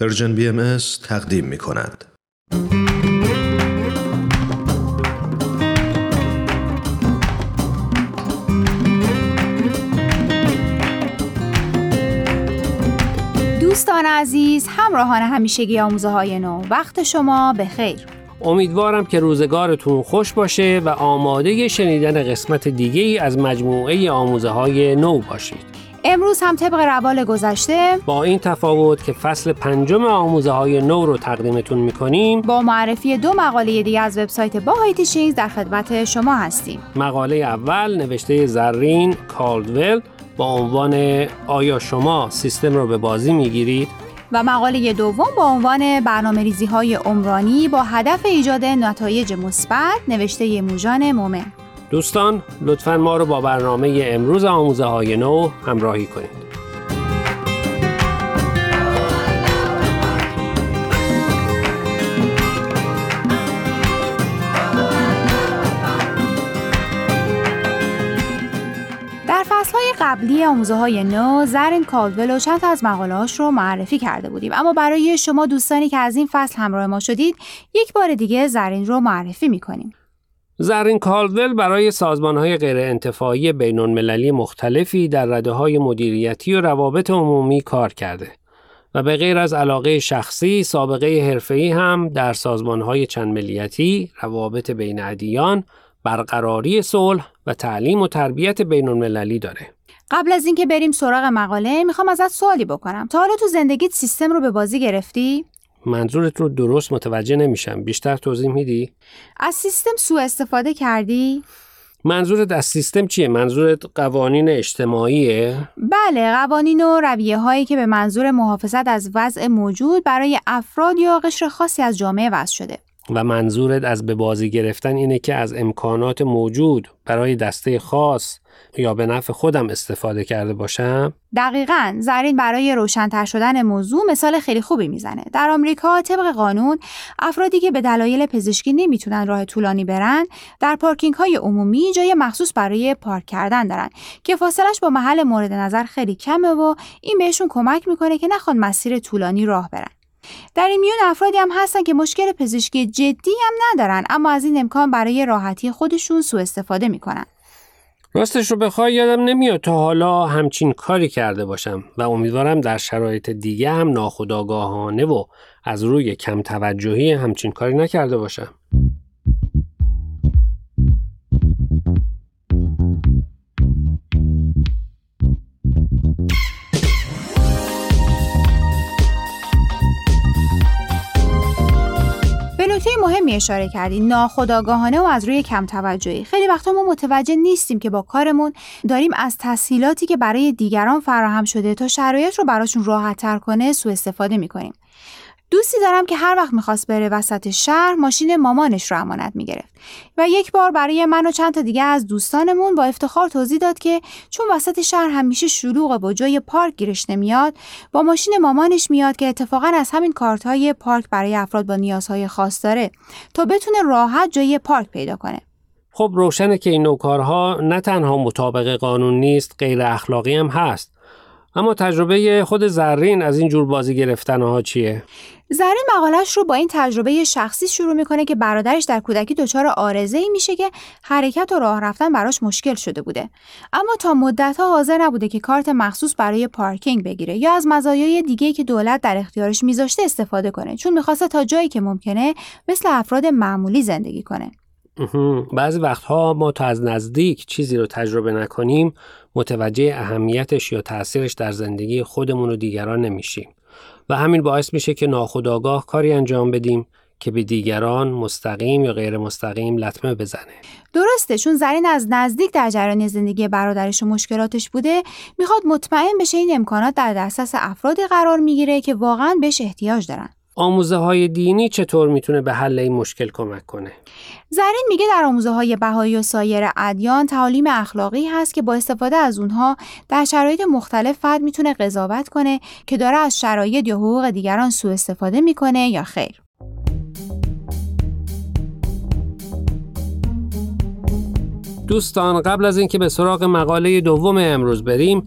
پرژن بی ام تقدیم می کند. دوستان عزیز همراهان همیشگی آموزه های نو وقت شما به خیر امیدوارم که روزگارتون خوش باشه و آماده شنیدن قسمت دیگه ای از مجموعه آموزه های نو باشید امروز هم طبق روال گذشته با این تفاوت که فصل پنجم آموزه های نو رو تقدیمتون می‌کنیم با معرفی دو مقاله دیگه از وبسایت باهای تیچینگز در خدمت شما هستیم مقاله اول نوشته زرین کالدول با عنوان آیا شما سیستم رو به بازی می‌گیرید؟ و مقاله دوم با عنوان برنامه ریزی های عمرانی با هدف ایجاد نتایج مثبت نوشته موژان مومن دوستان لطفا ما رو با برنامه امروز آموزه های نو همراهی کنید. در فصلهای قبلی آموزه های نو زرین کالدول و چند از مقالهاش رو معرفی کرده بودیم. اما برای شما دوستانی که از این فصل همراه ما شدید یک بار دیگه زرین رو معرفی می‌کنیم. زرین کالدول برای سازمانهای غیر انتفاعی بین المللی مختلفی در رده های مدیریتی و روابط عمومی کار کرده و به غیر از علاقه شخصی سابقه حرفه‌ای هم در سازمانهای چند ملیتی، روابط بین ادیان، برقراری صلح و تعلیم و تربیت بین المللی داره. قبل از اینکه بریم سراغ مقاله می‌خوام ازت سوالی بکنم تا حالا تو زندگیت سیستم رو به بازی گرفتی منظورت رو درست متوجه نمیشم. بیشتر توضیح میدی؟ از سیستم سوء استفاده کردی؟ منظورت از سیستم چیه؟ منظورت قوانین اجتماعیه؟ بله قوانین و رویه هایی که به منظور محافظت از وضع موجود برای افراد یا قشر خاصی از جامعه وضع شده. و منظورت از به بازی گرفتن اینه که از امکانات موجود برای دسته خاص یا به نفع خودم استفاده کرده باشم؟ دقیقا. زرین برای روشنتر شدن موضوع مثال خیلی خوبی می‌زنه. در آمریکا طبق قانون افرادی که به دلایل پزشکی نمی‌تونن راه طولانی برن در پارکینگ های عمومی جای مخصوص برای پارک کردن دارن که فاصلش با محل مورد نظر خیلی کمه و این بهشون کمک می‌کنه که نخوان مسیر طولانی راه برن. در این میون افرادی هم هستن که مشکل پزشکی جدی هم ندارن اما از این امکان برای راحتی خودشون سوء استفاده می‌کنن. راستش رو بخوای یادم نمیاد تا حالا همچین کاری کرده باشم و امیدوارم در شرایط دیگه هم ناخودآگاهانه و از روی کم توجهی همچین کاری نکرده باشم. مهمی اشاره کردی. ناخداگاهانه و از روی کم توجهی. خیلی وقتا ما متوجه نیستیم که با کارمون داریم از تسهیلاتی که برای دیگران فراهم شده تا شرایط رو براشون راحت تر کنه سوء استفاده می‌کنیم. دوستی دارم که هر وقت می‌خواست بره وسط شهر ماشین مامانش رو امانت می‌گرفت. و یک بار برای من و چند تا دیگه از دوستانمون با افتخار توضیح داد که چون وسط شهر همیشه شلوغه و جای پارک گیرش نمیاد با ماشین مامانش میاد که اتفاقا از همین کارت های پارک برای افراد با نیازهای خاص داره تا بتونه راحت جای پارک پیدا کنه. خب روشنه که این نوع کارها نه تنها مطابق قانون نیست غیر اخلاقی هم هست. اما تجربه خود زرین از این جور بازی گرفتن ها چیه؟ زرین مقالش رو با این تجربه شخصی شروع می‌کنه که برادرش در کودکی دچار آرزه ای میشه که حرکت و راه رفتن براش مشکل شده بوده. اما تا مدت ها حاضر نبوده که کارت مخصوص برای پارکینگ بگیره یا از مزایای دیگه که دولت در اختیارش میذاشته استفاده کنه چون می‌خواسته تا جایی که ممکنه مثل افراد معمولی زندگی کنه. بعضی وقتها ما تا از نزدیک چیزی رو تجربه نکنیم متوجه اهمیتش یا تاثیرش در زندگی خودمون و دیگران نمیشیم. و همین باعث میشه که ناخودآگاه کاری انجام بدیم که به دیگران مستقیم یا غیر مستقیم لطمه بزنه. درسته چون زرین از نزدیک در جریان زندگی برادرش و مشکلاتش بوده می‌خواد مطمئن بشه این امکانات در دسترس افرادی قرار می‌گیره که واقعا بهش احتیاج دارن. آموزه های دینی چطور می‌تونه به حل این مشکل کمک کنه؟ زرین میگه در آموزه های بهایی و سایر ادیان تعالیم اخلاقی هست که با استفاده از اونها در شرایط مختلف فرد می‌تونه قضاوت کنه که داره از شرایط یا حقوق دیگران سوء استفاده می‌کنه یا خیر. دوستان قبل از اینکه به سراغ مقاله دوم امروز بریم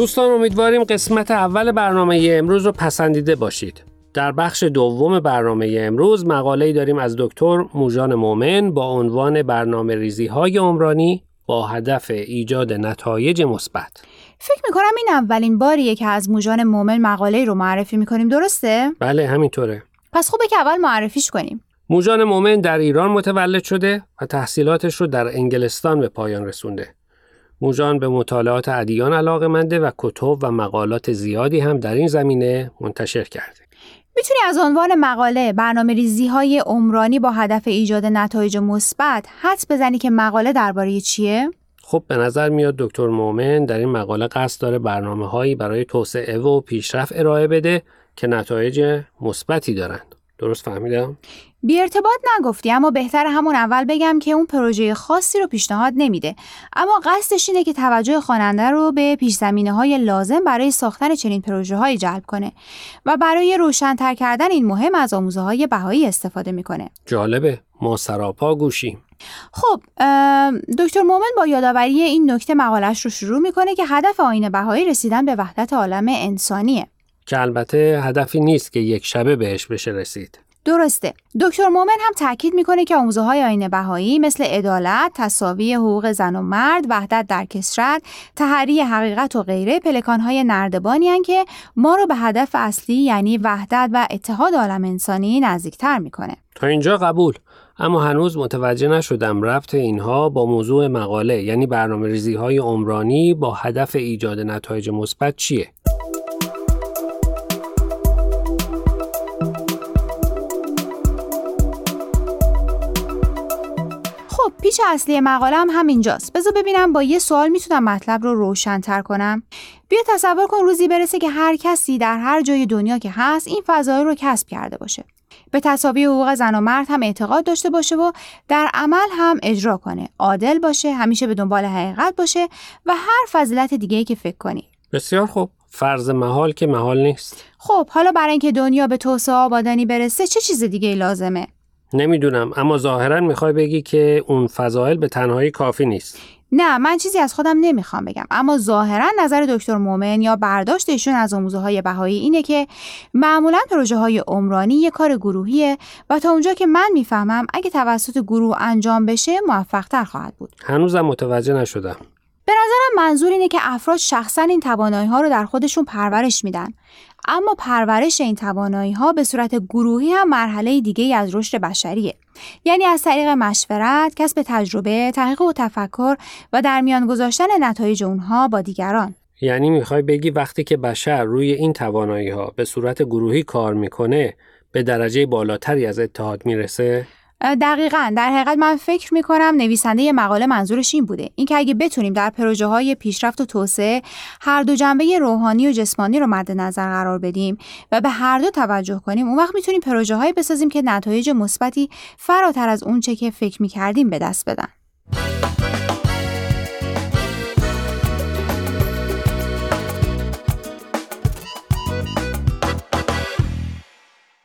دوستان امیدواریم قسمت اول برنامه امروز رو پسندیده باشید. در بخش دوم برنامه امروز مقاله داریم از دکتر موژان مومن با عنوان برنامه ریزی های عمرانی با هدف ایجاد نتایج مثبت. فکر می‌کنم این اولین باریه که از موژان مومن مقاله رو معرفی می‌کنیم درسته؟ بله همینطوره. پس خوبه که اول معرفیش کنیم. موژان مومن در ایران متولد شده و تحصیلاتش رو در انگلستان به پایان رسونده. موژان به مطالعات ادیان علاقه منده و کتب و مقالات زیادی هم در این زمینه منتشر کرده. می‌تونی از عنوان مقاله برنامه ریزی های عمرانی با هدف ایجاد نتایج مثبت حدس بزنی که مقاله درباره چیه؟ خب به نظر میاد دکتر مومن در این مقاله قصد داره برنامه هایی برای توسعه و پیشرفت ارائه بده که نتایج مثبتی دارند. درست فهمیدم؟ بی ارتباط نگفتی اما بهتر همون اول بگم که اون پروژه خاصی رو پیشنهاد نمیده. اما قصدش اینه که توجه خواننده رو به پیش زمینه های لازم برای ساختن چنین پروژه های جلب کنه و برای روشنتر کردن این مهم از آموزه های بهایی استفاده می‌کنه. جالبه. ما سراپا گوشیم. خب دکتر مومن با یادآوری این نکته مقالش رو شروع می‌کنه که هدف آین بهایی رسیدن به وحدت عالم انسانیه. که البته هدفی نیست که یک شبه بهش بشه رسید. درسته دکتر مومن هم تاکید می‌کنه که آموزه های آین بهایی مثل عدالت، تساوی حقوق زن و مرد، وحدت در کسرت، تحری حقیقت و غیره پلکان های نردبانی که ما رو به هدف اصلی یعنی وحدت و اتحاد عالم انسانی نزدیکتر می‌کنه. تا اینجا قبول اما هنوز متوجه نشدم ربط اینها با موضوع مقاله یعنی برنامه ریزی های عمرانی با هدف ایجاد نتایج مثبت چیه؟ اصلی مقالم هم همینجاست. بذار ببینم با یه سوال می‌تونم مطلب رو روشنتر کنم. بیا تصور کن روزی برسه که هر کسی در هر جای دنیا که هست این فضایی رو کسب کرده باشه. به تصاوی حقوق زن و مرد هم اعتقاد داشته باشه و در عمل هم اجرا کنه. عادل باشه همیشه به دنبال حقیقت باشه و هر فضیلت دیگه که فکر کنی. بسیار خوب. فرض محال که محال نیست. خب حالا برای اینکه دنیا به توسعه آبادانی برسه چه چیز دیگه لازمه؟ نمی‌دونم اما ظاهرا می‌خوای بگی که اون فضایل به تنهایی کافی نیست. نه من چیزی از خودم نمی‌خوام بگم. اما ظاهرا نظر دکتر مومن یا برداشت ایشون از آموزه های بهایی اینه که معمولا پروژه های عمرانی یه کار گروهیه و تا اونجا که من می‌فهمم اگه توسط گروه انجام بشه موفق تر خواهد بود. هنوزم متوجه نشدم. نظرم منظور اینه که افراد شخصا این توانایی ها رو در خودشون پرورش میدن. اما پرورش این توانایی ها به صورت گروهی هم مرحله دیگه از رشد بشریه. یعنی از طریق مشورت، کسب تجربه، تحقیق و تفکر و در میان گذاشتن نتایج اونها با دیگران. یعنی می‌خوای بگی وقتی که بشر روی این توانایی ها به صورت گروهی کار می‌کنه به درجه بالاتری از اتحاد می‌رسه؟ دقیقا. در حقیقت من فکر می کنم نویسنده مقاله منظورش این بوده. اینکه اگه بتونیم در پروژه های پیشرفت و توسعه هر دو جنبه روحانی و جسمانی رو مد نظر قرار بدیم و به هر دو توجه کنیم اون وقت می‌تونیم پروژه هایی بسازیم که نتایج مثبتی فراتر از اونچه که فکر می کردیم به دست بدن.